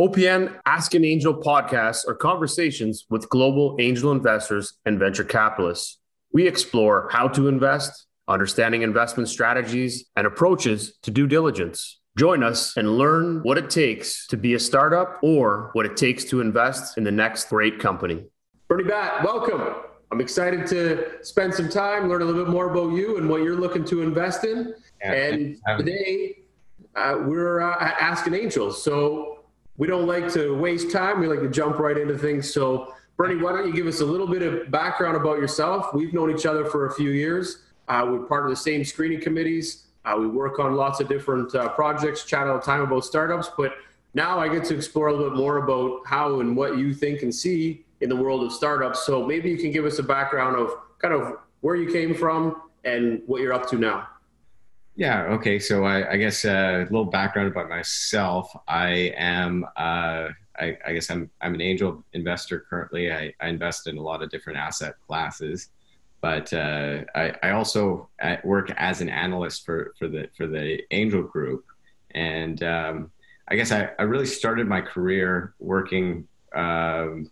OPN Ask an Angel podcasts are conversations with global angel investors and venture capitalists. We explore how to invest, understanding investment strategies, and approaches to due diligence. Join us and learn what it takes to be a startup or what it takes to invest in the next great company. Bernie Batt, welcome. I'm excited to spend some time, learn a little bit more about you and what you're looking to invest in. Yeah, and today uh, we're uh, asking angels. So we don't like to waste time. We like to jump right into things. So, Bernie, why don't you give us a little bit of background about yourself? We've known each other for a few years. Uh, we're part of the same screening committees. Uh, we work on lots of different uh, projects, chat all the time about startups. But now I get to explore a little bit more about how and what you think and see in the world of startups. So maybe you can give us a background of kind of where you came from and what you're up to now. Yeah. Okay. So I, I guess uh, a little background about myself. I am. Uh, I, I, guess I'm. I'm an angel investor currently. I, I invest in a lot of different asset classes, but uh, I, I also uh, work as an analyst for for the for the angel group, and um, I guess I, I really started my career working. Um,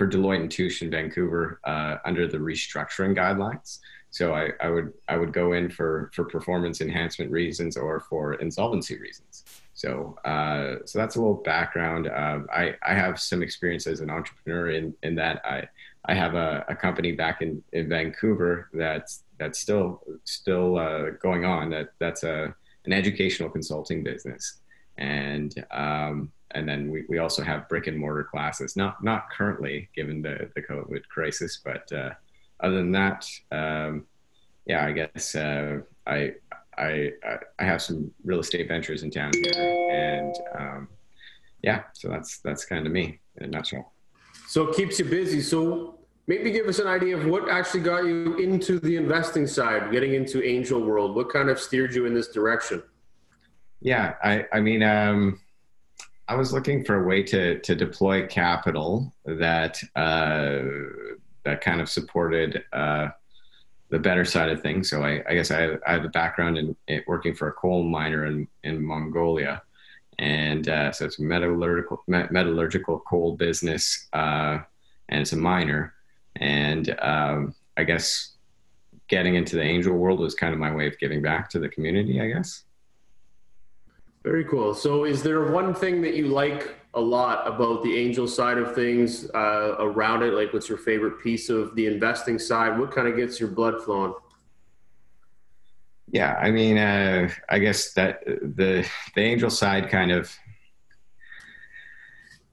for Deloitte and Touche in Vancouver uh, under the restructuring guidelines. So I, I would I would go in for for performance enhancement reasons or for insolvency reasons. So uh, so that's a little background. Um, I I have some experience as an entrepreneur in in that I I have a, a company back in, in Vancouver that's that's still still uh, going on. That that's a an educational consulting business, and um, and then we, we also have brick and mortar classes. Not not currently given the the COVID crisis, but uh, other than that, um, yeah, I guess uh, I, I I have some real estate ventures in town here, and um, yeah, so that's that's kind of me in a nutshell. So it keeps you busy. So maybe give us an idea of what actually got you into the investing side, getting into angel world. What kind of steered you in this direction? Yeah, I I mean. Um, I was looking for a way to to deploy capital that uh, that kind of supported uh, the better side of things. So I, I guess I, I, have a background in, in, working for a coal miner in, in Mongolia. And uh, so it's a metallurgical, metallurgical coal business, uh, and it's a miner. And um, I guess getting into the angel world was kind of my way of giving back to the community, I guess. Very cool. So, is there one thing that you like a lot about the angel side of things uh, around it? Like, what's your favorite piece of the investing side? What kind of gets your blood flowing? Yeah, I mean, uh, I guess that the the angel side kind of.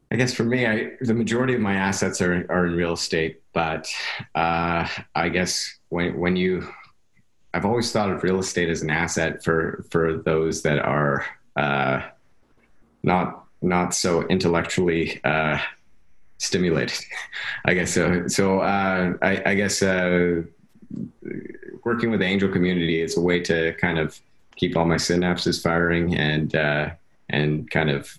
I guess for me, I, the majority of my assets are are in real estate, but uh, I guess when when you, I've always thought of real estate as an asset for for those that are uh, not not so intellectually uh, stimulated. I guess so. So uh, I, I, guess uh, working with the angel community is a way to kind of keep all my synapses firing and uh, and kind of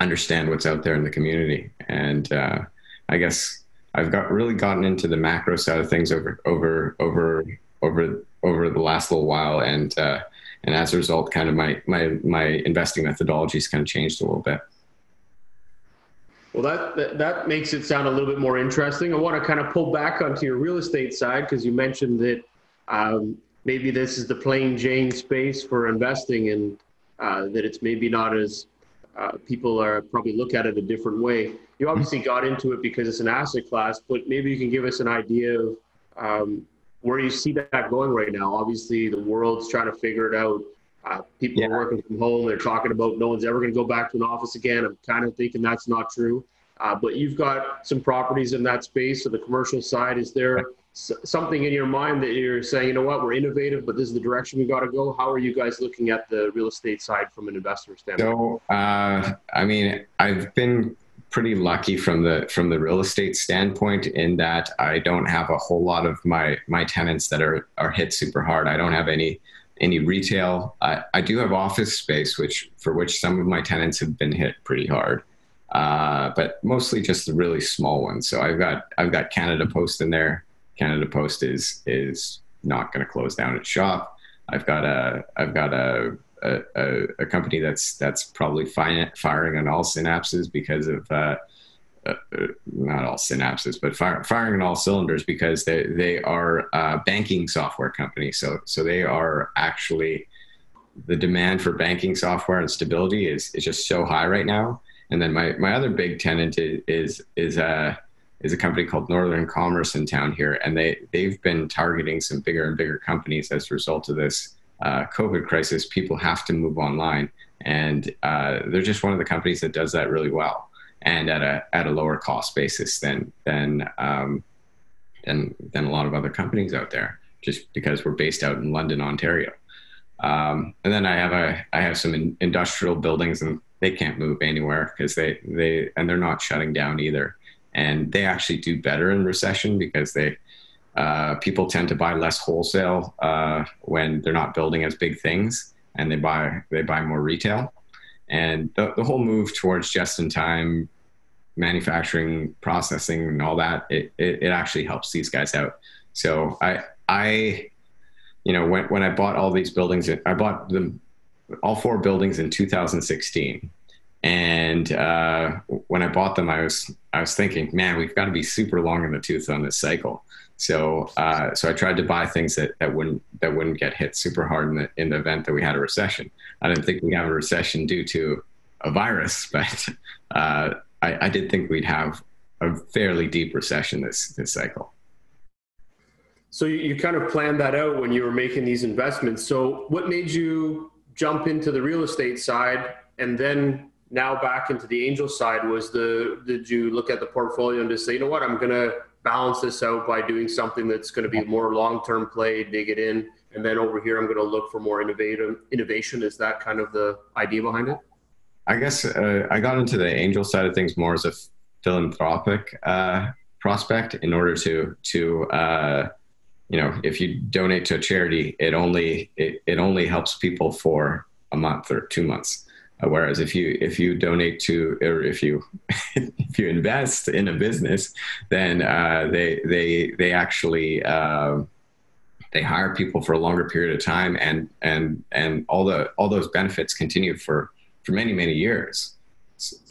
understand what's out there in the community. And uh, I guess I've got really gotten into the macro side of things over over over over over the last little while and uh, and as a result, kind of my my my investing methodologies kind of changed a little bit. Well, that, that, that makes it sound a little bit more interesting. I want to kind of pull back onto your real estate side because you mentioned that um, maybe this is the plain Jane space for investing, and uh, that it's maybe not as uh, people are probably look at it a different way. You obviously got into it because it's an asset class, but maybe you can give us an idea of um, where do you see that going right now. Obviously, the world's trying to figure it out. Uh, people yeah. are working from home. They're talking about no one's ever going to go back to an office again. I'm kind of thinking that's not true. Uh, but you've got some properties in that space. So the commercial side, is there something in your mind that you're saying, you know what, we're innovative, but this is the direction we got to go? How are you guys looking at the real estate side from an investor standpoint? So, uh, I mean, I've been pretty lucky from the from the real estate standpoint in that I don't have a whole lot of my my tenants that are are hit super hard. I don't have any any retail. I, I do have office space, which for which some of my tenants have been hit pretty hard, uh, but mostly just the really small ones. So I've got I've got Canada Post in there. Canada Post is is not going to close down its shop. I've got a I've got a, a, a, a company that's that's probably firing on all synapses because of uh, uh, not all synapses, but fire, firing on all cylinders because they they are a banking software company. So so they are actually the demand for banking software and stability is is just so high right now. And then my my other big tenant is is, is a is a company called Northern Commerce in town here, and they they've been targeting some bigger and bigger companies as a result of this uh, COVID crisis. People have to move online, and uh, they're just one of the companies that does that really well and at a at a lower cost basis than than um, than than a lot of other companies out there. Just because we're based out in London, Ontario, um, and then I have a I have some in, industrial buildings and they can't move anywhere because they they and they're not shutting down either, and they actually do better in recession because they. Uh, people tend to buy less wholesale uh, when they're not building as big things, and they buy they buy more retail. And the, the whole move towards just in time manufacturing, processing, and all that, it, it, it actually helps these guys out. So I I you know when when I bought all these buildings, I bought them all four buildings in 2016. And uh, when I bought them, I was I was thinking, man, we've got to be super long in the tooth on this cycle. So uh, so I tried to buy things that, that wouldn't that wouldn't get hit super hard in the in the event that we had a recession. I didn't think we'd have a recession due to a virus, but uh, I, I did think we'd have a fairly deep recession this this cycle. So you, you kind of planned that out when you were making these investments. So what made you jump into the real estate side and then now back into the angel side? Was the did you look at the portfolio and just say, you know what, I'm gonna balance this out by doing something that's going to be more long-term play, dig it in, and then over here I'm going to look for more innovative innovation. Is that kind of the idea behind it? I guess uh, I got into the angel side of things more as a philanthropic uh, prospect in order to to uh, you know if you donate to a charity it only it, it only helps people for a month or two months whereas if you if you donate to or if you if you invest in a business then uh, they they they actually uh, they hire people for a longer period of time and and and all the all those benefits continue for for many many years.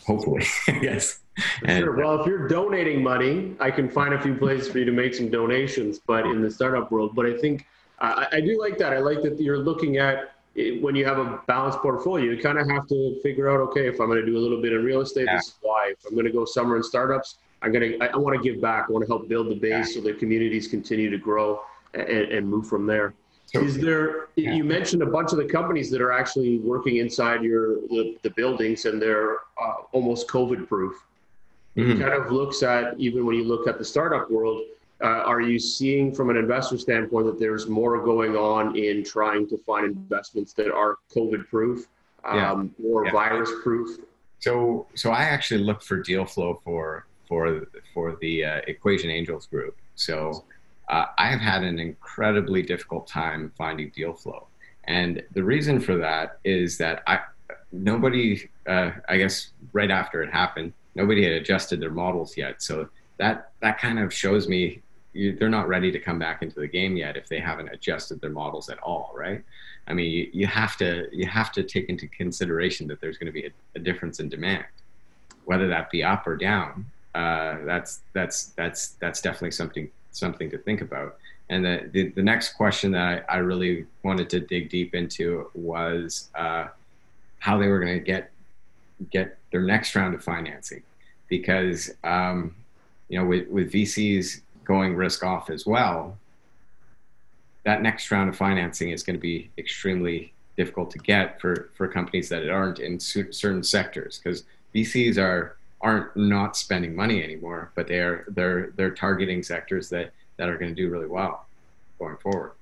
Hopefully yes and, sure. well if you're donating money i can find a few places for you to make some donations but in the startup world. But i think I, I do like that. I like that you're looking at it, when you have a balanced portfolio you kind of have to figure out okay if i'm going to do a little bit in real estate yeah. this is why if i'm going to go somewhere in startups i'm going to i, I want to give back i want to help build the base yeah. so the communities continue to grow and, and move from there is there? Yeah. You mentioned a bunch of the companies that are actually working inside your the, the buildings, and they're uh, almost COVID proof. Mm-hmm. It kind of looks at even when you look at the startup world. Uh, are you seeing from an investor standpoint that there's more going on in trying to find investments that are COVID proof um, yeah. or yeah. virus proof? So, so I actually look for deal flow for for for the uh, Equation Angels group. So uh, I have had an incredibly difficult time finding deal flow. And the reason for that is that I, nobody, uh, I guess right after it happened, nobody had adjusted their models yet. So that, that kind of shows me you, they're not ready to come back into the game yet if they haven't adjusted their models at all, right? I mean, you, you have to you have to take into consideration that there's going to be a, a difference in demand, whether that be up or down. Uh, that's that's that's that's definitely something something to think about. And the, the, the next question that I, I, really wanted to dig deep into was uh, how they were going to get get their next round of financing, because um, you know with, with VCs going risk off as well, that next round of financing is going to be extremely difficult to get for for companies that aren't in certain sectors because VCs are aren't not spending money anymore, but they're they're they're targeting sectors that that are going to do really well going forward.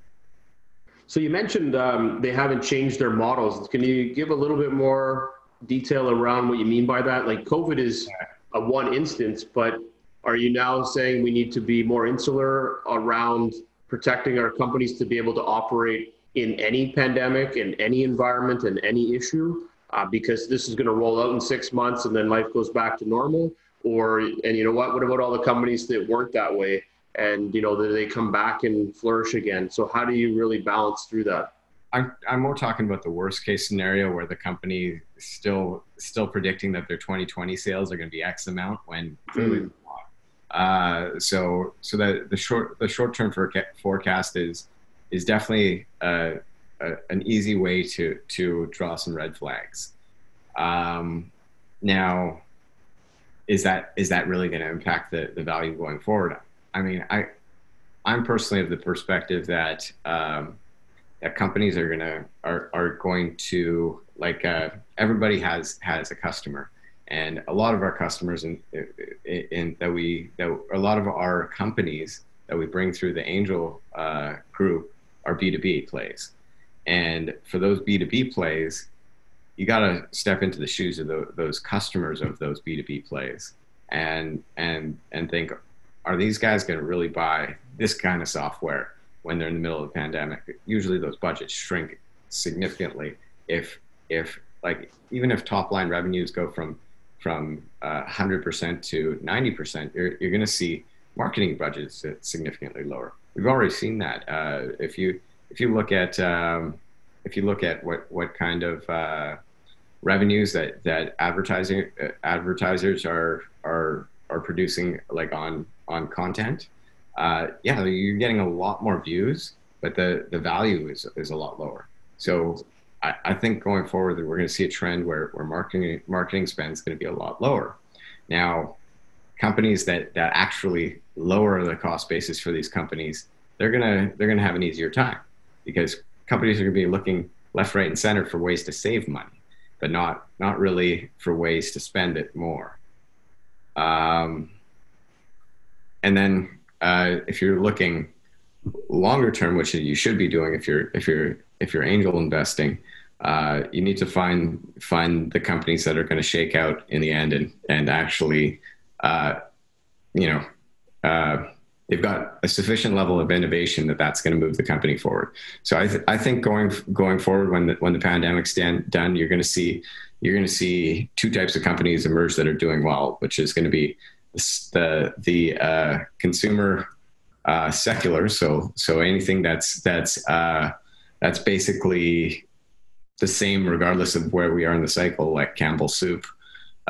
So you mentioned um, they haven't changed their models. Can you give a little bit more detail around what you mean by that? Like COVID is a one instance, but are you now saying we need to be more insular around protecting our companies to be able to operate in any pandemic, in any environment, in any issue? uh, because this is going to roll out in six months and then life goes back to normal? Or, and you know what, what about all the companies that weren't that way? And, you know, that they come back and flourish again. So how do you really balance through that? I'm, I'm more talking about the worst case scenario where the company is still still predicting that their 2020 sales are going to be X amount when clearly mm. Uh, so so the short the short term forecast is is definitely a, a, an easy way to to draw some red flags. Um, now, is that is that really going to impact the the value going forward? I mean, I I'm personally of the perspective that um, that companies are gonna are are going to like uh, everybody has has a customer, and a lot of our customers in that we that a lot of our companies that we bring through the Angel uh, group are B two B plays, and for those B two B plays, you got to step into the shoes of the, those customers of those B two B plays, and and and think, are these guys going to really buy this kind of software? when they're in the middle of the pandemic. Usually those budgets shrink significantly if if like even if top line revenues go from from uh, 100% to 90%, you're, you're going to see marketing budgets significantly lower. We've already seen that. Uh, if you if you look at um, if you look at what what kind of uh, revenues that that advertising uh, advertisers are are are producing like on on content, uh, yeah, you're getting a lot more views, but the, the value is, is a lot lower. So I, I think going forward, that we're going to see a trend where, where marketing, marketing spend is going to be a lot lower. Now, companies that, that actually lower the cost basis for these companies, they're going to, they're to have an easier time because companies are going to be looking left, right, and center for ways to save money, but not, not really for ways to spend it more. Um, and then uh, if you're looking longer term, which you should be doing if you're if you're if you're angel investing, uh, you need to find find the companies that are going to shake out in the end and and actually, uh, you know, uh, they've got a sufficient level of innovation that that's going to move the company forward. So I th- I think going going forward when the when the pandemic's stand, done, you're going to see you're going to see two types of companies emerge that are doing well, which is going to be the the uh, consumer uh, secular. So so anything that's that's that's basically the same regardless of where we are in the cycle, like Campbell soup.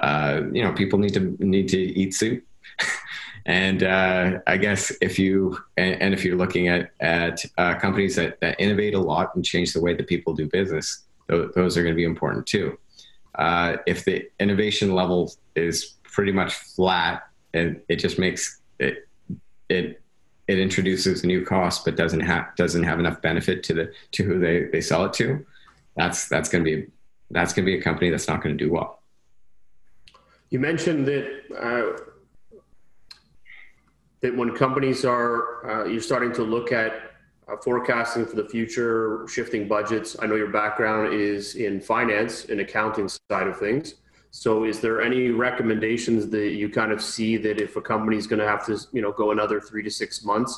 Uh, you know, people need to need to eat soup. and uh, I guess if you and, and, if you're looking at at uh, companies that, that innovate a lot and change the way that people do business, those, those are going to be important too. Uh, if the innovation level is pretty much flat and it just makes it it it introduces a new cost but doesn't have doesn't have enough benefit to the to who they they sell it to that's that's going to be that's going to be a company that's not going to do well. You mentioned that uh, that when companies are uh, you're starting to look at uh, forecasting for the future shifting budgets. I know your background is in finance and accounting side of things. So is there any recommendations that you kind of see that if a company is going to have to, you know, go another three to six months,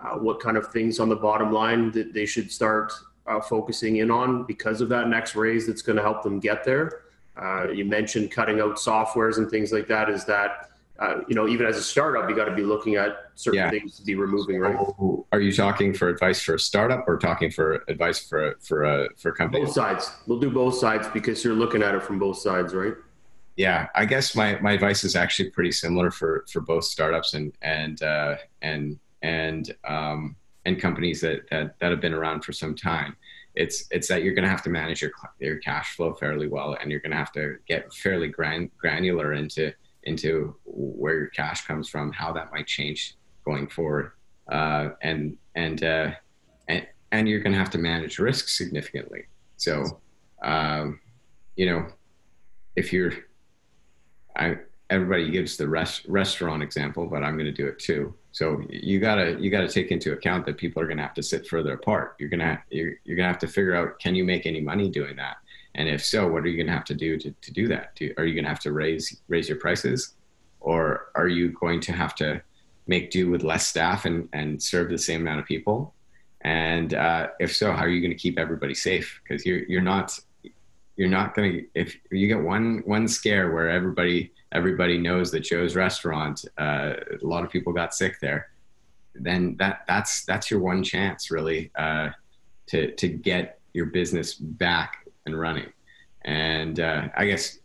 uh, what kind of things on the bottom line that they should start uh, focusing in on because of that next raise that's going to help them get there? Uh, you mentioned cutting out softwares and things like that. Is that uh, you know, even as a startup, you got to be looking at certain yeah. things to be removing, right? Are you talking for advice for a startup or talking for advice for for a for a company? Both sides. We'll do both sides because you're looking at it from both sides, right? yeah, I guess my, my advice is actually pretty similar for, for both startups and and uh, and and um, and companies that, that that have been around for some time. It's it's that you're going to have to manage your your cash flow fairly well, and you're going to have to get fairly gran- granular into into where your cash comes from, how that might change going forward, uh, and and uh, and and you're going to have to manage risk significantly. So, um, you know, if you're I everybody gives the rest, restaurant example, but I'm going to do it too. So you gotta you gotta take into account that people are going to have to sit further apart. You're gonna you're, you're gonna have to figure out can you make any money doing that, and if so, what are you going to have to do to, to do that? Do, are you going to have to raise raise your prices, or are you going to have to make do with less staff and and serve the same amount of people? And uh, if so, how are you going to keep everybody safe? Because you're you're not you're not going to if you get one one scare where everybody everybody knows that Joe's restaurant uh, a lot of people got sick there then that that's that's your one chance really uh, to to get your business back and running. And uh, I guess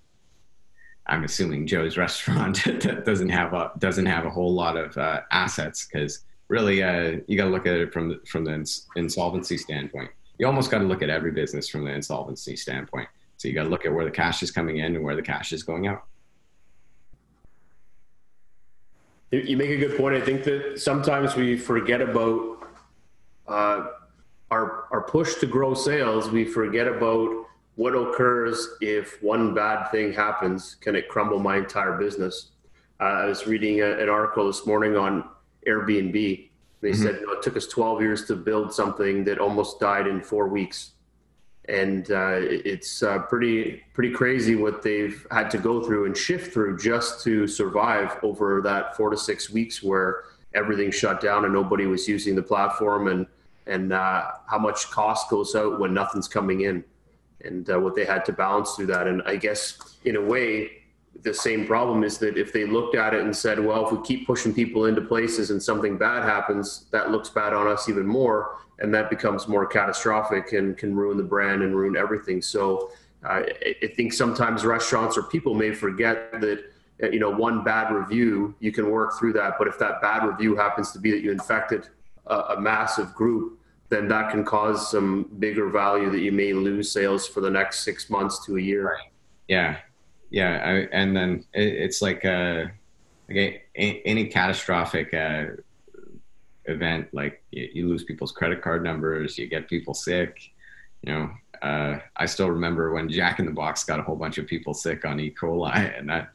I'm assuming Joe's restaurant doesn't have a doesn't have a whole lot of uh, assets because really uh, you got to look at it from from the ins- insolvency standpoint. You almost got to look at every business from the insolvency standpoint. So you got to look at where the cash is coming in and where the cash is going out. You make a good point. I think that sometimes we forget about uh, our our push to grow sales. We forget about what occurs if one bad thing happens. Can it crumble my entire business? Uh, I was reading a, an article this morning on Airbnb. They mm-hmm. said you know, it took us 12 years to build something that almost died in four weeks and uh, it's uh, pretty pretty crazy what they've had to go through and shift through just to survive over that four to six weeks where everything shut down and nobody was using the platform and and uh, how much cost goes out when nothing's coming in. And uh, what they had to balance through that. And I guess in a way the same problem is that if they looked at it and said well if we keep pushing people into places and something bad happens that looks bad on us even more and that becomes more catastrophic and can ruin the brand and ruin everything. So uh, I think sometimes restaurants or people may forget that uh, you know one bad review you can work through that, but if that bad review happens to be that you infected a, a massive group, then that can cause some bigger value that you may lose sales for the next six months to a year. Yeah, yeah, I, and then it, it's like uh, any catastrophic. Uh, event, like you, you, lose people's credit card numbers, you get people sick. You know, uh, I still remember when Jack in the Box got a whole bunch of people sick on E. coli, and that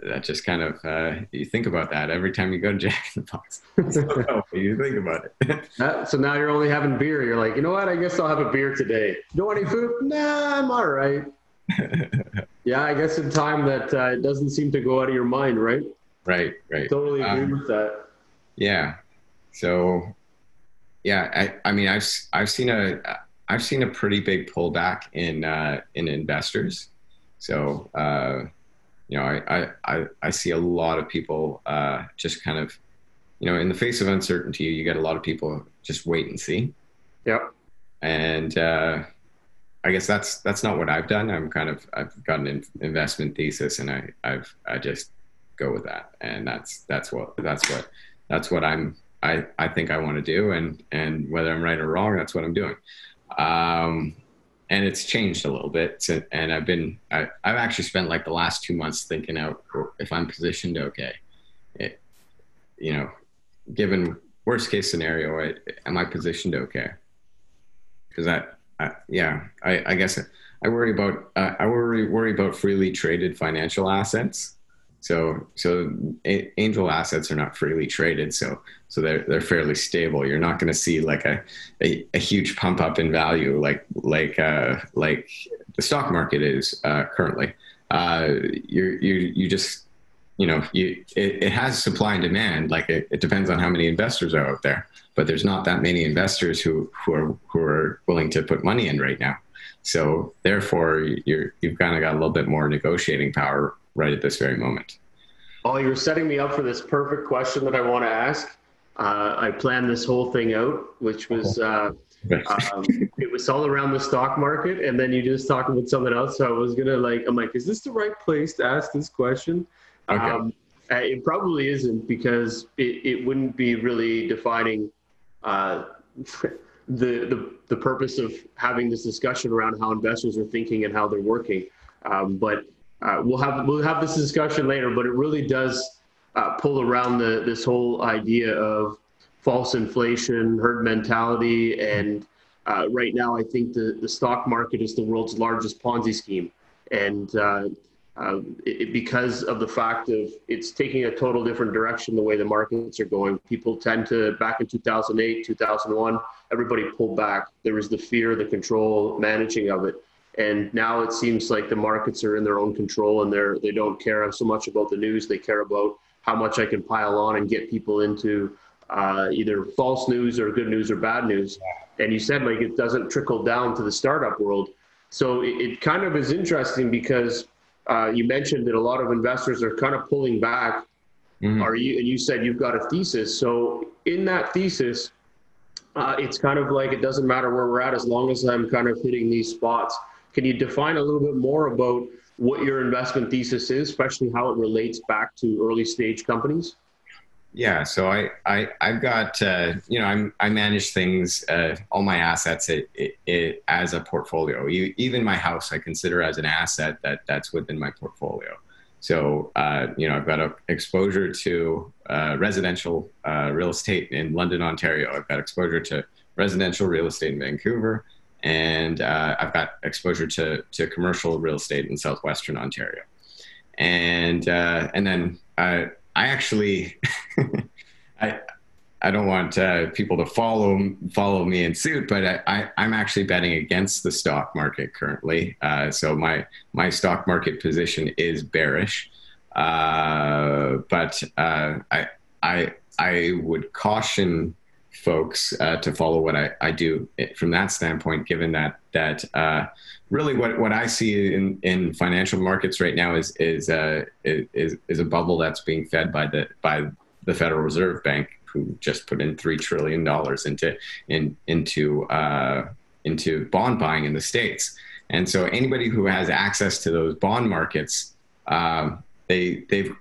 that just kind of uh, you think about that every time you go to Jack in the Box. so you think about it. so now you're only having beer. You're like, you know what? I guess I'll have a beer today. You want any food? Nah, I'm all right. Yeah, I guess in time that uh, it doesn't seem to go out of your mind, right? Right, right. Totally agree um, with that. Yeah, so, yeah, I, I mean, I've I've seen a I've seen a pretty big pullback in uh, in investors. So, uh, you know, I, I I see a lot of people uh, just kind of, you know, in the face of uncertainty, you get a lot of people just wait and see. Yep. And uh, I guess that's that's not what I've done. I'm kind of I've got an investment thesis, and I I've I just go with that, and that's that's what that's what that's what I'm I, I think I want to do, and and whether I'm right or wrong, that's what I'm doing. Um, and it's changed a little bit, so, and I've been I, I've actually spent like the last two months thinking out if I'm positioned okay. It, you know, given worst case scenario, it, am I positioned okay? Because I, Yeah, I, I guess I worry about uh, I worry worry about freely traded financial assets so so angel assets are not freely traded, so so they're they're fairly stable. You're not going to see like a, a, a huge pump up in value like like uh, like the stock market is uh, currently. Uh, you you you just you know you it, it has supply and demand. Like it, it depends on how many investors are out there, but there's not that many investors who who are who are willing to put money in right now. So therefore, you're you've kind of got a little bit more negotiating power right at this very moment. Oh, you're setting me up for this perfect question that I want to ask. Uh, I planned this whole thing out, which was uh, um, it was all around the stock market, and then you just talked about something else. So I was gonna like, I'm like, is this the right place to ask this question? Okay. Um, uh, it probably isn't because it, it wouldn't be really defining uh, the, the the purpose of having this discussion around how investors are thinking and how they're working. Um, but uh, we'll have we'll have this discussion later, but it really does uh, pull around the this whole idea of false inflation, herd mentality, and uh, right now I think the the stock market is the world's largest Ponzi scheme, and uh, it, because of the fact of it's taking a total different direction the way the markets are going. People tend to back in 2008, 2001, everybody pulled back. There was the fear, the control, managing of it and now it seems like the markets are in their own control and they're they don't care so much about the news they care about how much i can pile on and get people into uh, either false news or good news or bad news and you said like it doesn't trickle down to the startup world so it, it kind of is interesting because uh, you mentioned that a lot of investors are kind of pulling back mm-hmm. are you and you said you've got a thesis so in that thesis uh, it's kind of like it doesn't matter where we're at as long as I'm kind of hitting these spots. Can you define a little bit more about what your investment thesis is, especially how it relates back to early stage companies? Yeah, so I, I I've got uh, you know I'm I manage things uh, all my assets it, it, it, as a portfolio. You, even my house I consider as an asset that that's within my portfolio. So, uh, you know, I've got a exposure to uh, residential uh, real estate in London, Ontario. I've got exposure to residential real estate in Vancouver, and uh, I've got exposure to to commercial real estate in southwestern Ontario. And uh, and then I I actually I I don't want uh, people to follow follow me in suit, but I, am actually betting against the stock market currently. Uh, so my my stock market position is bearish, uh, but uh, I I I would caution folks uh, to follow what I, I do from that standpoint, given that that uh, really what, what I see in, in financial markets right now is is, is is a bubble that's being fed by the by the Federal Reserve Bank who just put in three trillion dollars into in, into uh, into bond buying in the states. And so anybody who has access to those bond markets, um, they they've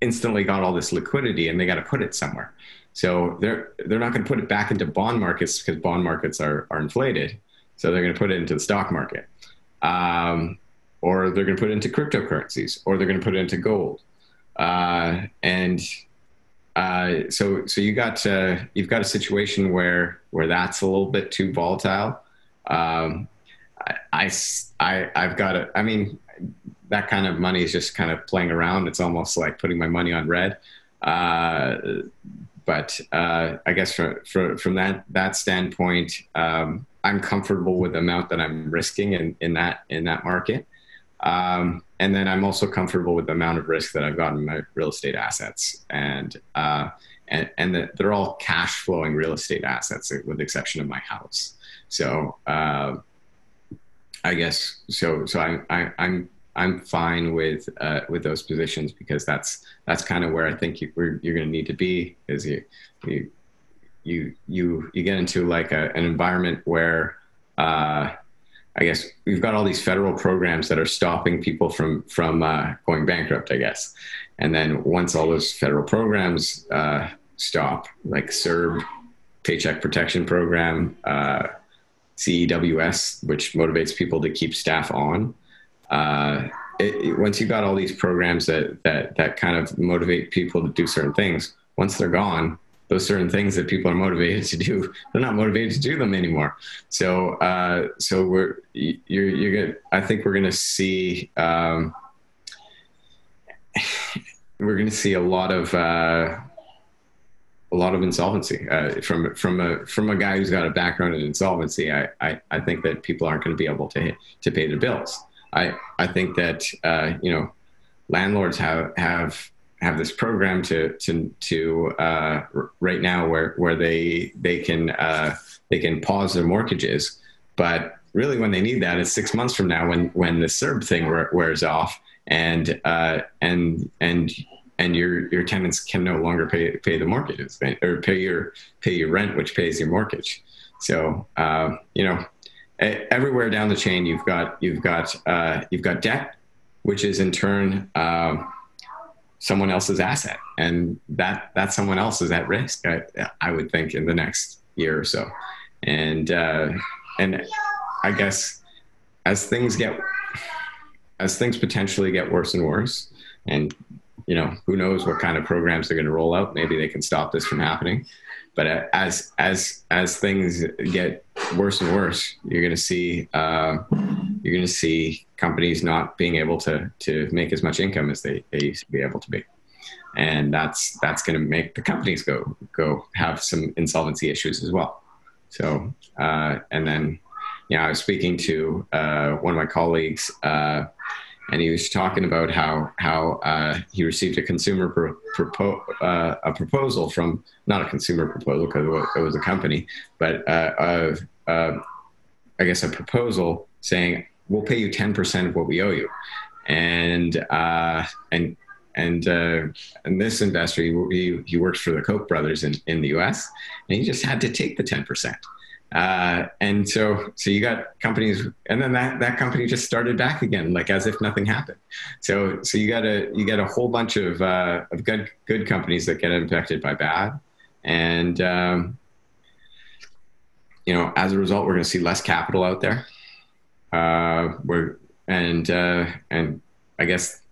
instantly got all this liquidity and they got to put it somewhere. So they're they're not going to put it back into bond markets because bond markets are are inflated. So they're going to put it into the stock market, um, or they're going to put it into cryptocurrencies, or they're going to put it into gold. Uh, and uh, so so you got uh, you've got a situation where where that's a little bit too volatile. Um, I, I I've got a I mean that kind of money is just kind of playing around. It's almost like putting my money on red. Uh, but uh, I guess from, from, from that that standpoint, um, I'm comfortable with the amount that I'm risking in, in that in that market. Um, and then I'm also comfortable with the amount of risk that I've got in my real estate assets, and uh, and and the, they're all cash flowing real estate assets, with the exception of my house. So uh, I guess so. So I, I, I'm I'm fine with uh, with those positions because that's that's kind of where I think you, are going to need to be. Is you you you you you get into like a, an environment where uh, I guess we've got all these federal programs that are stopping people from from uh, going bankrupt. I guess, and then once all those federal programs uh, stop, like CERB, Paycheck Protection Program, uh, CEWS, which motivates people to keep staff on. Uh, it, once you've got all these programs that that that kind of motivate people to do certain things, once they're gone, those certain things that people are motivated to do, they're not motivated to do them anymore. So, uh, so we're you're you're gonna. I think we're gonna see. Um, we're going to see a lot of uh, a lot of insolvency uh, from from a from a guy who's got a background in insolvency. I, I, I think that people aren't going to be able to to pay their bills. I I think that uh, you know landlords have have have this program to to to uh, right now where where they they can uh, they can pause their mortgages, but really when they need that is six months from now when when the CERB thing wears off and uh, and and and your your tenants can no longer pay pay the mortgages or pay your pay your rent, which pays your mortgage. So uh, you know everywhere down the chain you've got you've got uh, you've got debt, which is in turn um, someone else's asset, and that that someone else is at risk. I, I would think in the next year or so, and uh, and I guess as things get as things potentially get worse and worse, and you know who knows what kind of programs they're going to roll out. Maybe they can stop this from happening. But as as as things get worse and worse, you're going to see uh, you're going to see companies not being able to to make as much income as they, they used to be able to be, and that's that's going to make the companies go go have some insolvency issues as well. So uh, and then, yeah, I was speaking to uh, one of my colleagues uh, and he was talking about how how uh, he received a consumer pro, propo, uh, a proposal from not a consumer proposal because it, was a company, but uh, I guess a proposal saying we'll pay you ten percent of what we owe you, and uh, and and uh, and this investor he, he, works for the Koch brothers in in the U.S. and he just had to take the ten percent. Uh, and so, so you got companies, and then that, that company just started back again, like as if nothing happened. So, so you got a you got a whole bunch of uh, of good good companies that get infected by bad, and um, you know, as a result, we're going to see less capital out there. Uh, we're and uh, and I guess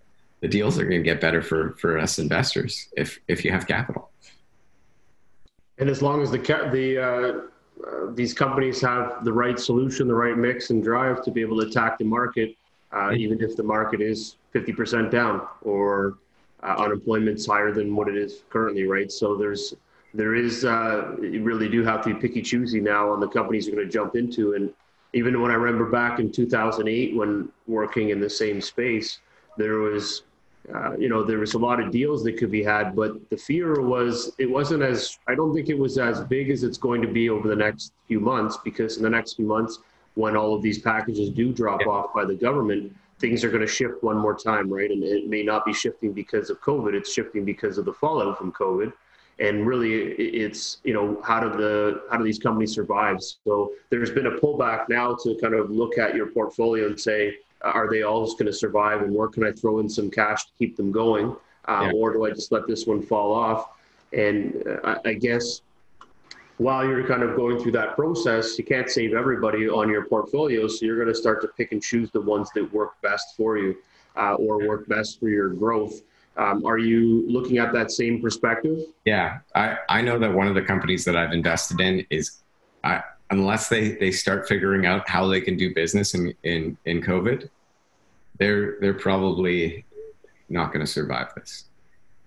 the deals are going to get better for for us investors if if you have capital. And as long as the the uh, uh, these companies have the right solution, the right mix and drive to be able to attack the market, uh, even if the market is 50% down or uh, unemployment's higher than what it is currently, right? So there's there is uh, you really do have to be picky choosy now on the companies you're going to jump into. And even when I remember back in 2008 when working in the same space, there was uh, you know, there was a lot of deals that could be had, but the fear was it wasn't as I don't think it was as big as it's going to be over the next few months because in the next few months, when all of these packages do drop yeah. off by the government, things are going to shift one more time, right? And it may not be shifting because of COVID; it's shifting because of the fallout from COVID. And really, it's you know how do the how do these companies survive? So there's been a pullback now to kind of look at your portfolio and say are they all just going to survive and where can I throw in some cash to keep them going? Um, yeah. Or do I just let this one fall off? And uh, I, I guess while you're kind of going through that process, you can't save everybody on your portfolio. So you're going to start to pick and choose the ones that work best for you uh, or work best for your growth. Um, are you looking at that same perspective? Yeah, I, I know that one of the companies that I've invested in is I, unless they, they start figuring out how they can do business in, in, in COVID, they're, they're probably not going to survive this.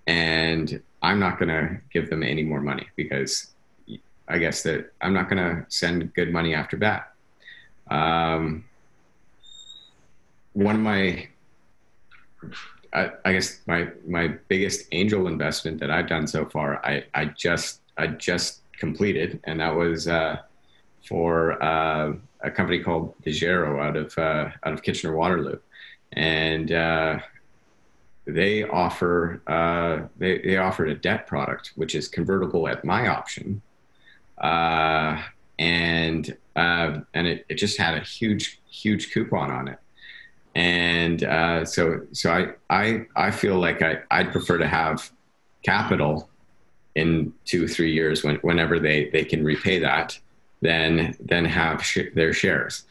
And I'm not going to give them any more money because I guess that I'm not going to send good money after bad. Um, one of my, I, I, guess my, my biggest angel investment that I've done so far, I, I just, I just completed, and that was, uh, for uh, a company called Dejero out of uh, out of Kitchener Waterloo, and uh, they offer uh, they they offered a debt product which is convertible at my option, uh, and and it, it just had a huge huge coupon on it. And so, so I, I, I feel like I, I'd prefer to have capital in two, three years when, whenever they, they can repay that than than have sh- their shares.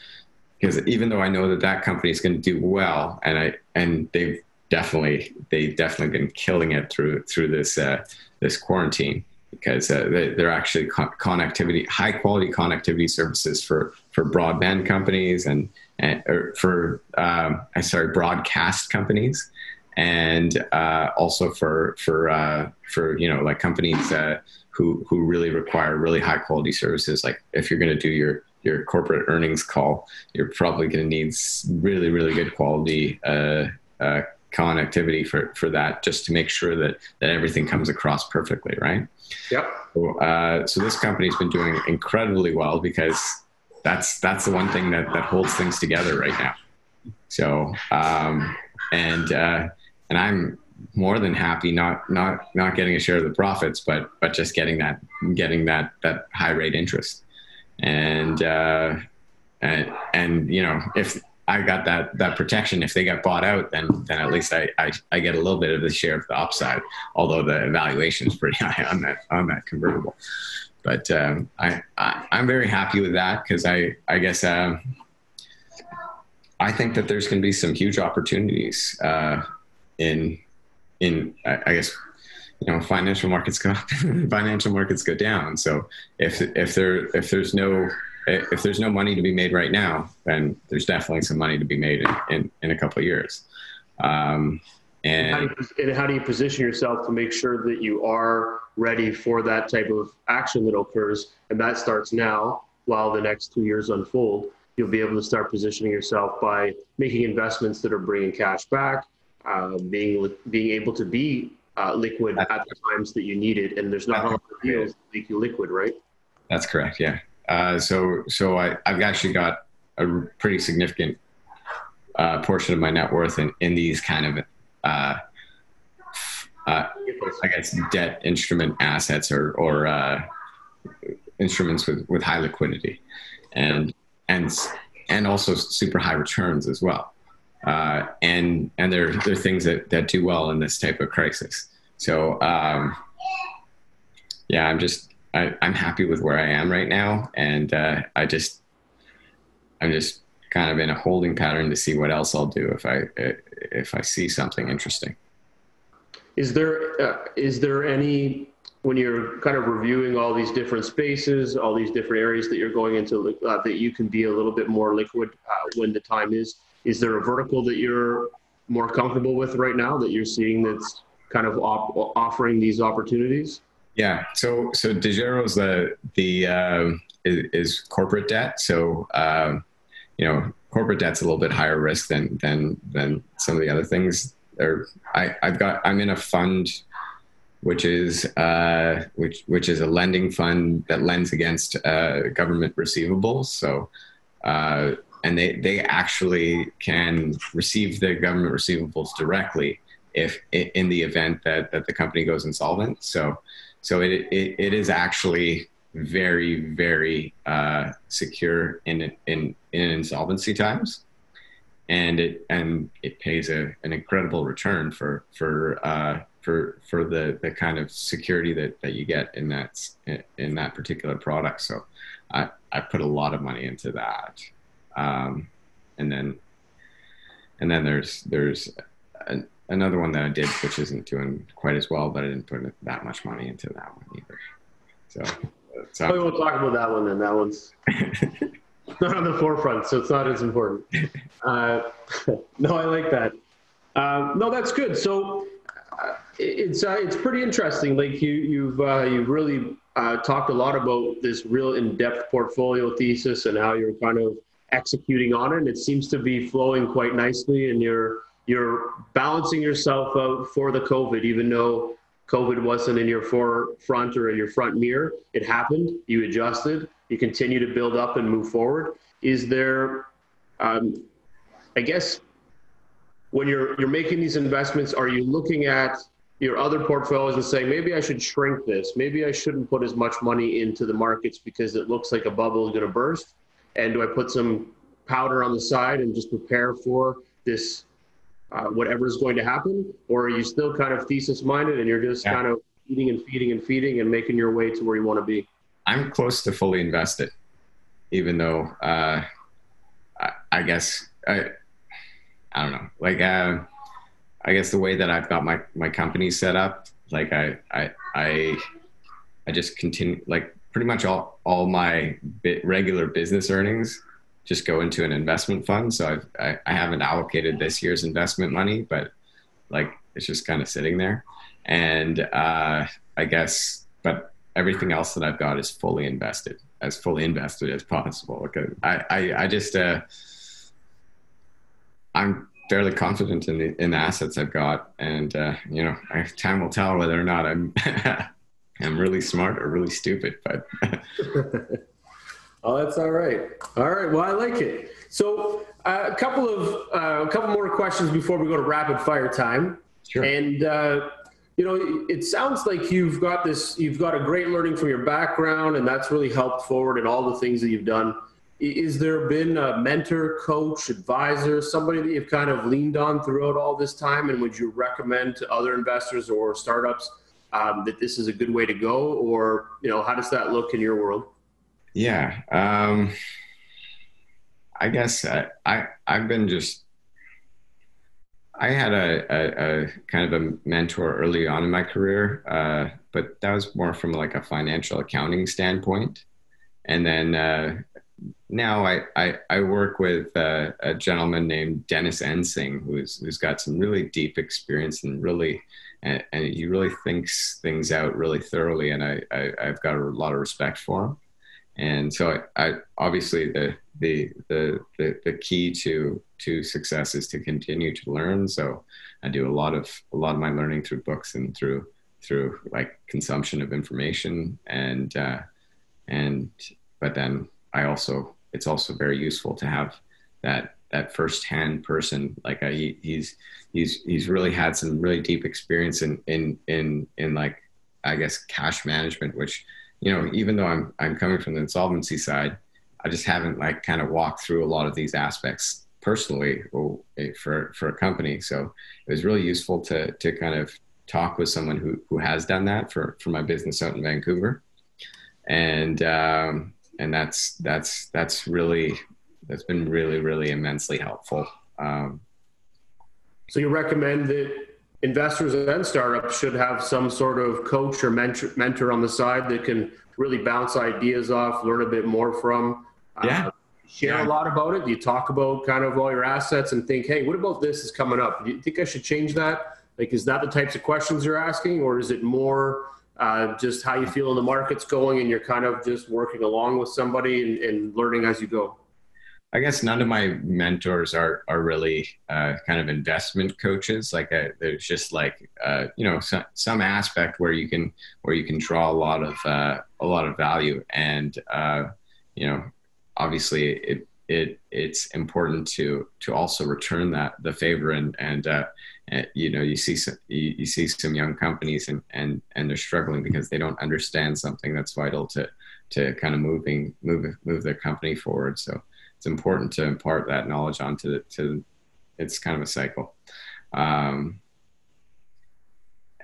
Because even though I know that that company is going to do well, and I and they've definitely they've definitely been killing it through through this uh, this quarantine because uh, they, are actually co- connectivity high quality connectivity services for for broadband companies and and for um, I sorry broadcast companies and uh, also for for uh, for you know like companies uh, who who really require really high quality services. Like if you're going to do your your corporate earnings call, you're probably going to need really really good quality uh, uh, connectivity for for that, just to make sure that that everything comes across perfectly, right? Yep. So, uh, so this company's been doing incredibly well because that's that's the one thing that that holds things together right now. So um, and uh, and I'm more than happy not not not getting a share of the profits, but but just getting that getting that that high rate interest, and uh, and and you know if I got that that protection, if they get bought out, then then at least I I, I get a little bit of the share of the upside, although the valuation is pretty high on that on that convertible. But um, I, I am very happy with that because I I guess. Um, I think that there's going to be some huge opportunities uh, in in I, guess you know financial markets go up financial markets go down so if if there if there's no if there's no money to be made right now then there's definitely some money to be made in in, in a couple of years um, and how, you, and how do you position yourself to make sure that you are ready for that type of action that occurs and that starts now while the next two years unfold you'll be able to start positioning yourself by making investments that are bringing cash back uh, being being able to be uh, liquid at the times that you need it, and there's not a lot of deals that make you liquid, right? That's correct. Yeah. Uh, so so I, I've actually got a pretty significant uh, portion of my net worth in, in these kind of uh, I guess debt instrument assets or or uh, instruments with with high liquidity, and and and also super high returns as well. Uh, and and they're they're things that that do well in this type of crisis. So um, yeah, I'm just I, am happy with where I am right now, and uh, I just I'm just kind of in a holding pattern to see what else I'll do if I if I see something interesting. Is there uh, is there any when you're kind of reviewing all these different spaces, all these different areas that you're going into uh, that you can be a little bit more liquid uh, when the time is? Is there a vertical that you're more comfortable with right now that you're seeing that's kind of op- offering these opportunities? Yeah. So so Dejero's the the uh, is, is, corporate debt. So um, you know corporate debt's a little bit higher risk than than than some of the other things. There, I I've got I'm in a fund which is uh, which which is a lending fund that lends against uh, government receivables. So. Uh, and they, they actually can receive the government receivables directly if in the event that, that the company goes insolvent. So so it, it, it is actually very, very uh, secure in, in, in insolvency times. And it, and it pays a, an incredible return for, for, uh, for, for the, the kind of security that, that you get in that, in that particular product. So I, I put a lot of money into that. Um, and then, and then there's, there's an, another one that I did, which isn't doing quite as well, but I didn't put that much money into that one either. So, so we won't talk about that one then. That one's not on the forefront, so it's not as important. Uh, no, I like that. Uh, no, that's good. So uh, it's uh, it's pretty interesting. Like you you've uh, you've really uh, talked a lot about this real in-depth portfolio thesis and how you're kind of executing on it. And it seems to be flowing quite nicely, and you're you're balancing yourself out for the COVID, even though COVID wasn't in your forefront or in your front mirror. It happened. You adjusted. You continue to build up and move forward. Is there, um, I guess, when you're you're making these investments, are you looking at your other portfolios and saying maybe I should shrink this? Maybe I shouldn't put as much money into the markets because it looks like a bubble is going to burst. And do I put some powder on the side and just prepare for this uh, whatever is going to happen, or are you still kind of thesis minded and you're just yeah. kind of feeding and feeding and feeding and making your way to where you want to be? I'm close to fully invested, even though uh, I, I, guess I, I don't know, like uh, I guess the way that I've got my my company set up, like I I I, I just continue like pretty much all all my regular business earnings just go into an investment fund. So I've, I, I haven't allocated this year's investment money, but like it's just kind of sitting there. And uh, I guess, everything else that I've got is fully invested, as fully invested as possible. Because I, I, I just, uh, I'm fairly confident in the in the assets I've got, and uh, you know, I, time will tell whether or not I'm I'm really smart or really stupid. But Oh, that's all right. All right. Well, I like it. So, uh, a couple of uh, a couple more questions before we go to rapid fire time. Sure. And uh, you know, it sounds like you've got this. You've got a great learning from your background, and that's really helped forward in all the things that you've done. Is there been a mentor, coach, advisor, somebody that you've kind of leaned on throughout all this time? And would you recommend to other investors or startups um, that this is a good way to go? Or you know, how does that look in your world? Yeah. Um, I guess I, I I've been just I had a, a, a, kind of a mentor early on in my career, uh, but that was more from like a financial accounting standpoint. And then uh, now I, I, I, work with uh, a gentleman named Dennis Ensing, who's, who's got some really deep experience and really, and, and he really thinks things out really thoroughly. And I, I, I've got a lot of respect for him and so I, I, obviously the, the, the the the key to to success is to continue to learn so i do a lot of a lot of my learning through books and through through like consumption of information and uh, and but then i also it's also very useful to have that that firsthand person. Like he, he's he's he's really had some really deep experience in in in in like I guess cash management, which you know even though I'm I'm coming from the insolvency side, I just haven't like kind of walked through a lot of these aspects personally eh, for for a company. So it was really useful to to kind of talk with someone who who has done that for for my business out in Vancouver, and um, and that's that's that's really that's been really really immensely helpful. Um, so you recommend that investors and startups should have some sort of coach or mentor, mentor on the side that can really bounce ideas off, learn a bit more from. Yeah. Uh, share yeah. a lot about it? Do you talk about kind of all your assets and think, hey, what about this is coming up? Do you think I should change that? Like, is that the types of questions you're asking, or is it more uh, just how you feel in the market's going and you're kind of just working along with somebody and, and learning as you go? I guess none of my mentors are are really uh, kind of investment coaches. Like uh, there's just like uh, you know some, some aspect where you can where you can draw a lot of uh, a lot of value, and uh, you know obviously it it it's important to to also return that the favor. And and, uh, and you know you see some you, you, see some young companies and and and they're struggling because they don't understand something that's vital to to kind of moving move move their company forward. So it's important to impart that knowledge onto the, to it's kind of a cycle um,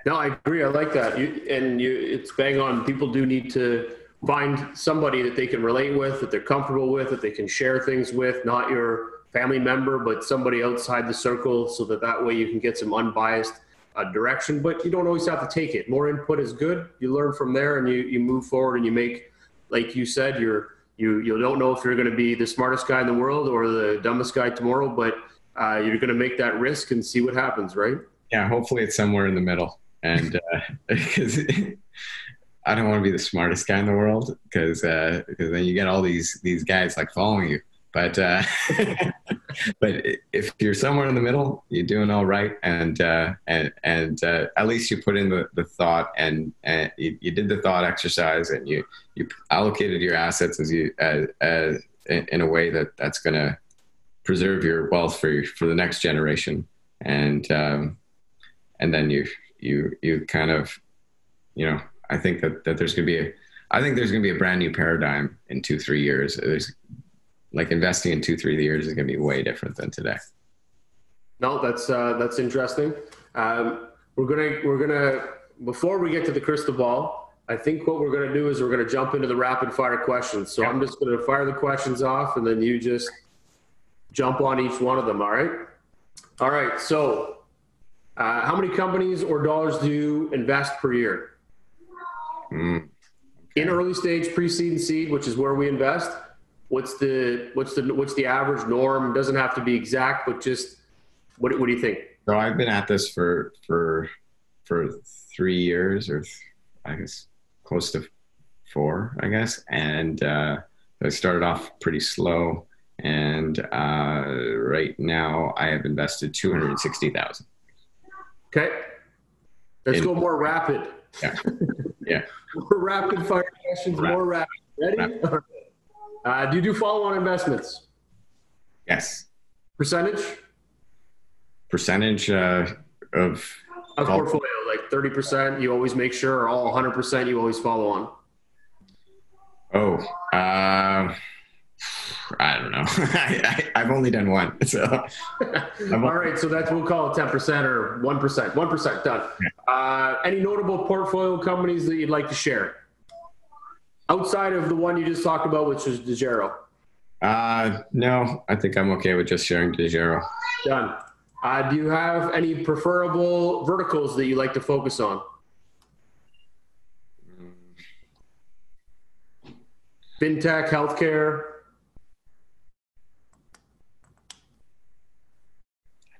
no i agree i like that you, and you it's bang on people do need to find somebody that they can relate with, that they're comfortable with, that they can share things with, not your family member, but somebody outside the circle, so that that way you can get some unbiased uh, direction. But you don't always have to take it. More input is good. You learn from there, and you you move forward, and you make, like you said, you're you you don't know if you're going to be the smartest guy in the world or the dumbest guy tomorrow, but uh, you're going to make that risk and see what happens, right? Yeah, hopefully it's somewhere in the middle, and because. Uh, I don't want to be the smartest guy in the world because uh, because then you get all these these guys like following you. But uh, but if you're somewhere in the middle, you're doing all right, and uh, and and uh, at least you put in the, the thought and, and you, you did the thought exercise, and you you allocated your assets as you as, as in a way that that's going to preserve your wealth for for the next generation, and um, and then you you you kind of you know I think that, that there's going to be a, I think there's going to be a brand new paradigm in two, three years. There's like investing in two, three years is going to be way different than today. No, that's, uh, that's interesting. Um, we're to, we're to, before we get to the crystal ball, I think what we're going to do is we're going to jump into the rapid fire questions. So I'm just going to fire the questions off and then you just jump on each one of them. All right. All right. So, uh, how many companies or dollars do you invest per year? Mm. In early stage pre-seed and seed, which is where we invest, what's the what's the what's the average norm? It doesn't have to be exact, but just what what do you think? So I've been at this for for for three years, or I guess close to four, I guess, and uh, I started off pretty slow, and uh, right now I have invested two hundred sixty thousand. Okay, let's In, go more rapid. Yeah. Yeah. more rapid fire questions, rapid. more rapid. Ready? Rapid. Uh, do you do follow on investments? Yes. Percentage? Percentage uh, of. Of portfolio, like 30%, you always make sure, or all 100%, you always follow on? Oh, uh, I don't know. I, have only done one. So, all right. So that's we'll call it ten percent or one percent. One percent done. Uh, any notable portfolio companies that you'd like to share outside of the one you just talked about, which is Dejero? Uh, no, I think I'm okay with just sharing Dejero. Done. Uh, do you have any preferable verticals that you like to focus on? Fintech, healthcare.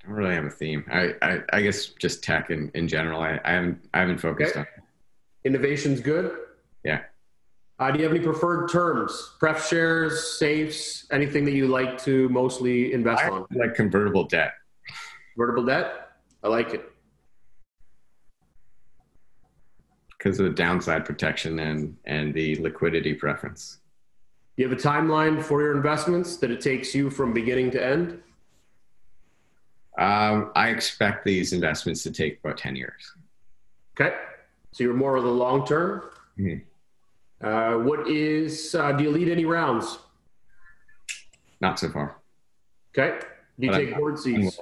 I don't really have a theme. I, I, I guess just tech in, in general. I, I haven't I haven't focused okay. on. Innovation's good. Uh, do you have any preferred terms? Pref shares, safes, anything that you like to mostly invest I on? Like convertible debt. Convertible debt. I like it. Because of the downside protection and and the liquidity preference. You have a timeline for your investments that it takes you from beginning to end. Um, I expect these investments to take about 10 years. Okay. So you're more of the long term. Mm-hmm. Uh, what is, uh, do you lead any rounds? Not so far. Okay. Do you but take I'm, board seats?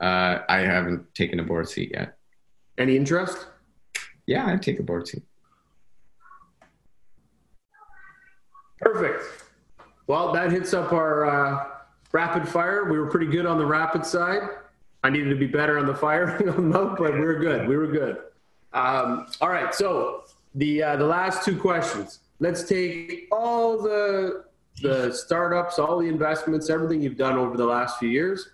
Uh, I haven't taken a board seat yet. Any interest? Yeah, I'd take a board seat. Perfect. Well, that hits up our uh, rapid fire. We were pretty good on the rapid side. I needed to be better on the fire but we were good. We were good. Um, all right. So the uh, the last two questions. Let's take all the the startups, all the investments, everything you've done over the last few years,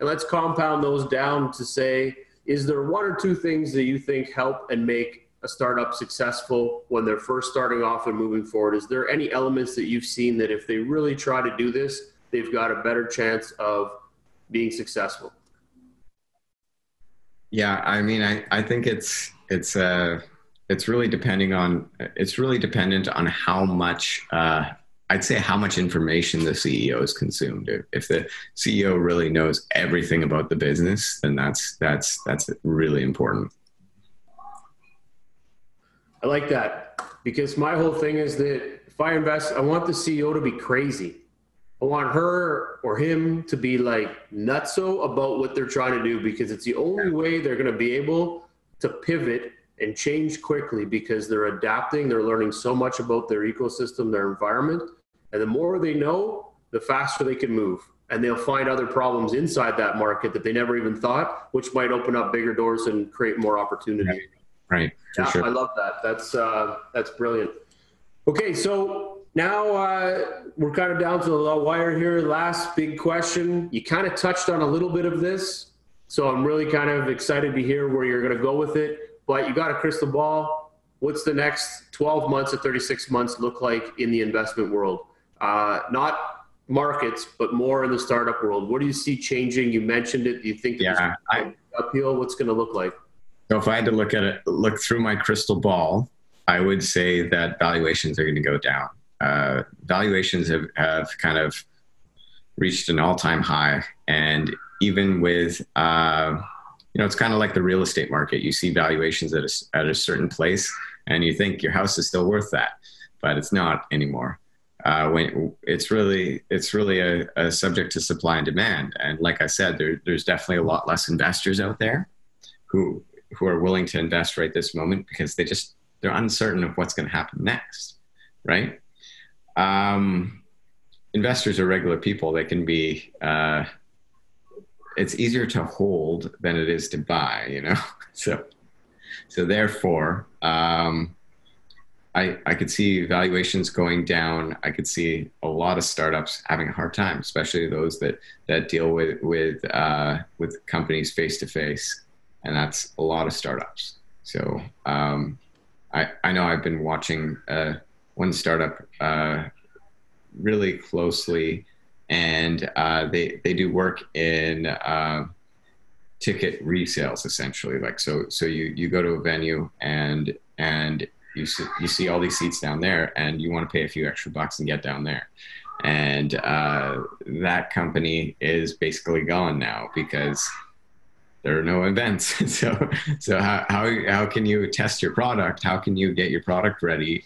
and let's compound those down to say, is there one or two things that you think help and make a startup successful when they're first starting off and moving forward? Is there any elements that you've seen that if they really try to do this, they've got a better chance of being successful? Yeah, I mean, I, I think it's it's uh it's really depending on it's really dependent on how much uh, I'd say how much information the CEO has consumed. If the CEO really knows everything about the business, then that's that's that's really important. I like that because my whole thing is that if I invest, I want the CEO to be crazy. I want her or him to be like nutso about what they're trying to do because it's the only way they're going to be able to pivot and change quickly because they're adapting, they're learning so much about their ecosystem, their environment. And the more they know, the faster they can move. And they'll find other problems inside that market that they never even thought, which might open up bigger doors and create more opportunity. Right. right. Yeah, sure. I love that. That's uh, that's brilliant. Okay, so now uh, we're kind of down to the wire here. Last big question. You kind of touched on a little bit of this, so I'm really kind of excited to hear where you're going to go with it. But you got a crystal ball. What's the next 12 months or 36 months look like in the investment world? Uh, not markets, but more in the startup world. What do you see changing? You mentioned it. Do you think yeah, I, uphill? What's going to look like? So if I had to look at it, look through my crystal ball, I would say that valuations are going to go down. Uh, valuations have, have kind of reached an all-time high, and even with uh, you know, it's kind of like the real estate market. You see valuations at a, at a certain place, and you think your house is still worth that, but it's not anymore. Uh, when it's really it's really a, a, subject to supply and demand, and like I said, there, there's definitely a lot less investors out there who who are willing to invest right this moment because they just they're uncertain of what's going to happen next, right? Um, investors are regular people. They can be uh, it's easier to hold than it is to buy, you know? So, so therefore, um, I, I could see valuations going down. I could see a lot of startups having a hard time, especially those that, that deal with, with, uh, with companies face to face. And that's a lot of startups. So, um, I, I know I've been watching, uh, one startup, uh, really closely and uh, they they do work in uh, ticket resales essentially. Like so, so you you go to a venue and and you see, you see all these seats down there, and you want to pay a few extra bucks and get down there. And uh, that company is basically gone now because there are no events. so so how, how how can you test your product? How can you get your product ready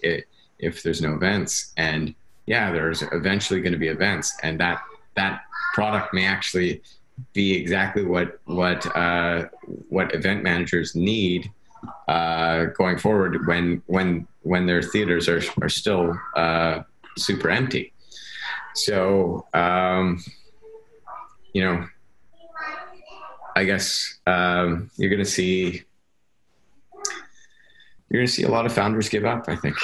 if there's no events? And yeah, there's eventually going to be events, and that that product may actually be exactly what what uh, what event managers need uh, going forward when when when their theaters are are still uh, super empty. So um, you know, I guess um, you're going to see you're going to see a lot of founders give up. I think.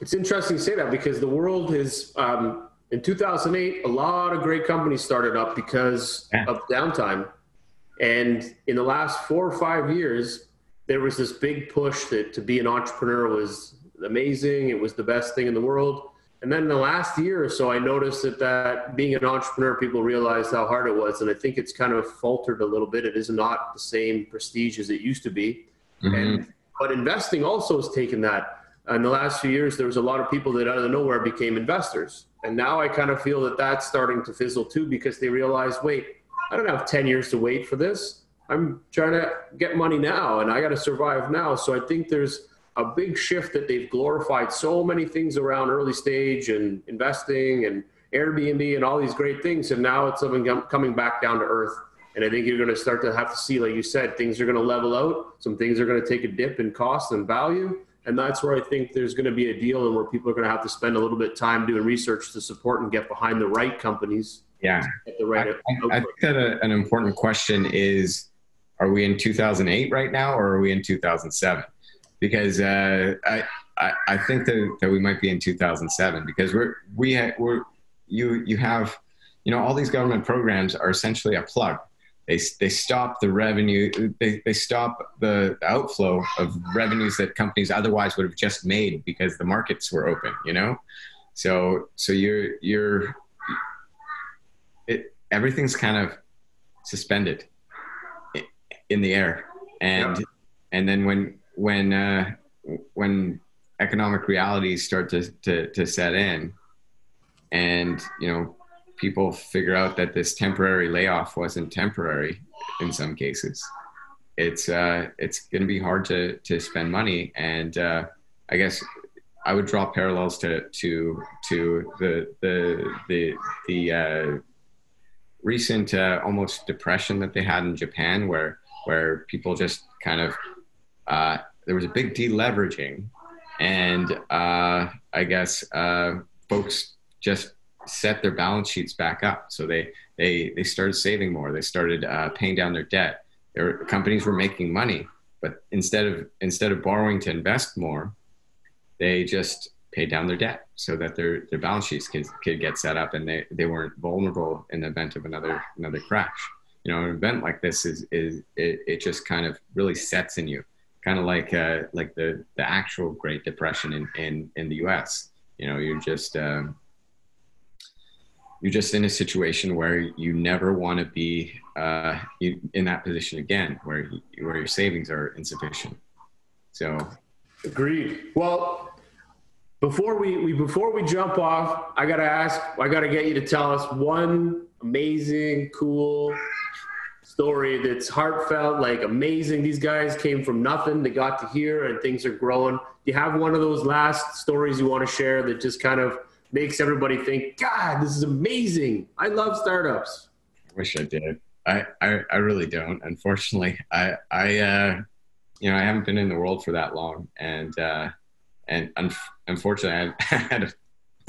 It's interesting to say that because the world is um, in 2008, a lot of great companies started up because yeah. of downtime. And in the last four or five years, there was this big push that to be an entrepreneur was amazing. It was the best thing in the world. And then in the last year or so, I noticed that, that being an entrepreneur, people realized how hard it was. And I think it's kind of faltered a little bit. It is not the same prestige as it used to be. Mm-hmm. And, but investing also has taken that in the last few years, there was a lot of people that out of nowhere became investors. And now I kind of feel that that's starting to fizzle too because they realize, wait, I don't have 10 years to wait for this. I'm trying to get money now and I got to survive now. So I think there's a big shift that they've glorified so many things around early stage and investing and Airbnb and all these great things. And now it's coming back down to earth. And I think you're going to start to have to see, like you said, things are going to level out. Some things are going to take a dip in cost and value. And that's where I think there's going to be a deal and where people are going to have to spend a little bit of time doing research to support and get behind the right companies. Yeah. the right I, I, think that a, an important question is are we in 2008 right now or are we in 2007? Because uh, I, I, I think that, that we might be in 2007 because we're, we ha- we're, you, you have, you know, all these government programs are essentially a plug they, they stop the revenue, they, they stop the outflow of revenues that companies otherwise would have just made because the markets were open, you know? So, so you're, you're, it, everything's kind of suspended in the air. And, and then when, when, uh, when economic realities start to, to, to set in and, you know, people figure out that this temporary layoff wasn't temporary in some cases. It's uh, it's going to be hard to to spend money, and uh, I guess I would draw parallels to to to the the the the uh, recent uh, almost depression that they had in Japan, where where people just kind of uh, there was a big deleveraging, and uh, I guess folks just set their balance sheets back up. So they they they started saving more. They started uh, paying down their debt. Their companies were making money, but instead of instead of borrowing to invest more, they just paid down their debt so that their their balance sheets could, could get set up and they, they weren't vulnerable in the event of another another crash. You know, an event like this is is it, it just kind of really sets in you, kind of like uh, like the the actual Great Depression in in in the U.S. You know, you're just um, you're just in a situation where you never want to be uh, in that position again, where where your savings are insufficient. So, agreed. Well, before we, we before we jump off, I gotta ask, I gotta get you to tell us one amazing, cool story that's heartfelt, like amazing. These guys came from nothing, they got to here, and things are growing. Do you have one of those last stories you want to share that just kind of makes everybody think, God, this is amazing. I love startups. I wish I did. I, I, I really don't. Unfortunately, I, I, uh, you know, I haven't been in the world for that long, and uh, and un- unfortunately, I've had,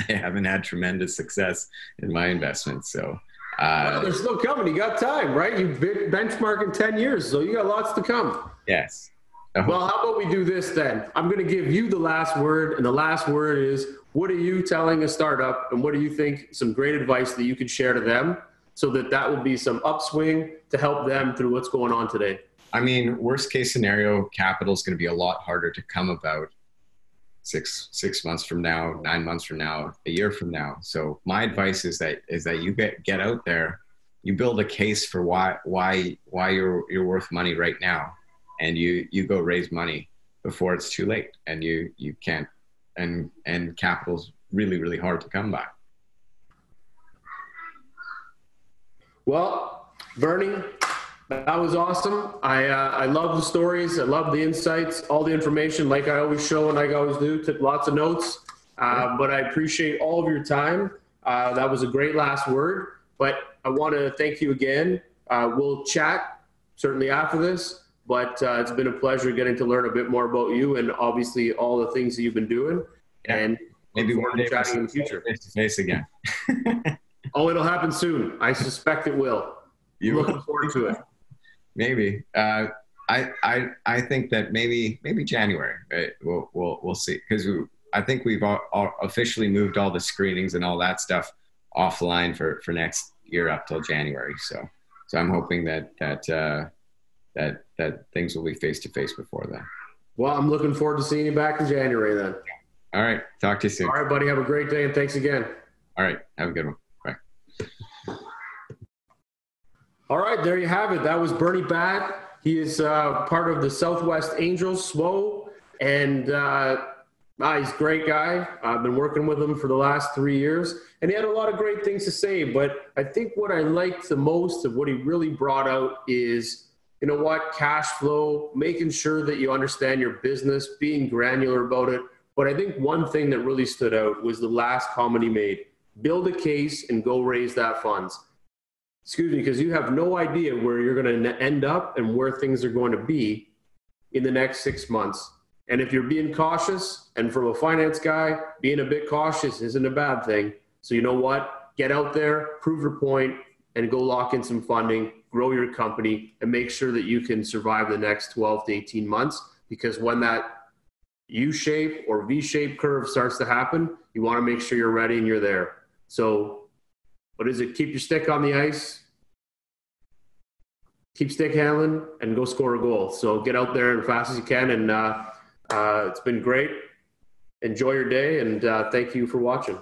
I haven't had tremendous success in my investments. So, uh, well, they're still coming. You got time, right? You've been benchmarking ten years, so you got lots to come. Yes. Well, how about we do this then? I'm going to give you the last word, and the last word is what are you telling a startup, and what do you think some great advice that you could share to them so that that will be some upswing to help them through what's going on today? I mean, worst case scenario, capital is going to be a lot harder to come about six six months from now, nine months from now, a year from now. So my advice is that is that you get get out there, you build a case for why why why you're you're worth money right now, and you you go raise money before it's too late, and you you can't and and capital's really really hard to come by. Well, Bernie, that was awesome. I uh, I love the stories. I love the insights, all the information. Like I always show and like I always do, took lots of notes. Uh, but I appreciate all of your time. Uh, that was a great last word. But I want to thank you again. Uh, we'll chat certainly after this. But uh, it's been a pleasure getting to learn a bit more about you and obviously all the things that you've been doing. Yeah. And maybe day chatting in the future. Face to face again. oh, it'll happen soon. I suspect it will. You looking forward to it? Maybe. Uh, I, I I think that maybe maybe January. Right? We'll we'll we'll see because I think we've all, all officially moved all the screenings and all that stuff offline for for next year up till January. So so I'm hoping that that uh, that that things will be face to face before then. Well, I'm looking forward to seeing you back in January then. All right. Talk to you soon. All right, buddy. Have a great day and thanks again. All right. Have a good one. Bye. All right. There you have it. That was Bernie Batt. He is uh, part of the Southwest Angels, SWO. And uh, Ah, he's a great guy. I've been working with him for the last three years, and he had a lot of great things to say. But I think what I liked the most of what he really brought out is, you know what, cash flow, making sure that you understand your business, being granular about it. But I think one thing that really stood out was the last comment he made: build a case and go raise that funds. Excuse me, because you have no idea where you're going to end up and where things are going to be in the next six months and if you're being cautious, and from a finance guy, being a bit cautious isn't a bad thing. So you know what? Get out there, prove your point, and go lock in some funding, grow your company, and make sure that you can survive the next 12 to 18 months. Because when that U shape or V shape curve starts to happen, you want to make sure you're ready and you're there. So, what is it? Keep your stick on the ice, keep stick handling, and go score a goal. So, get out there as fast as you can and, uh, uh, it's been great. Enjoy your day, and uh, thank you for watching.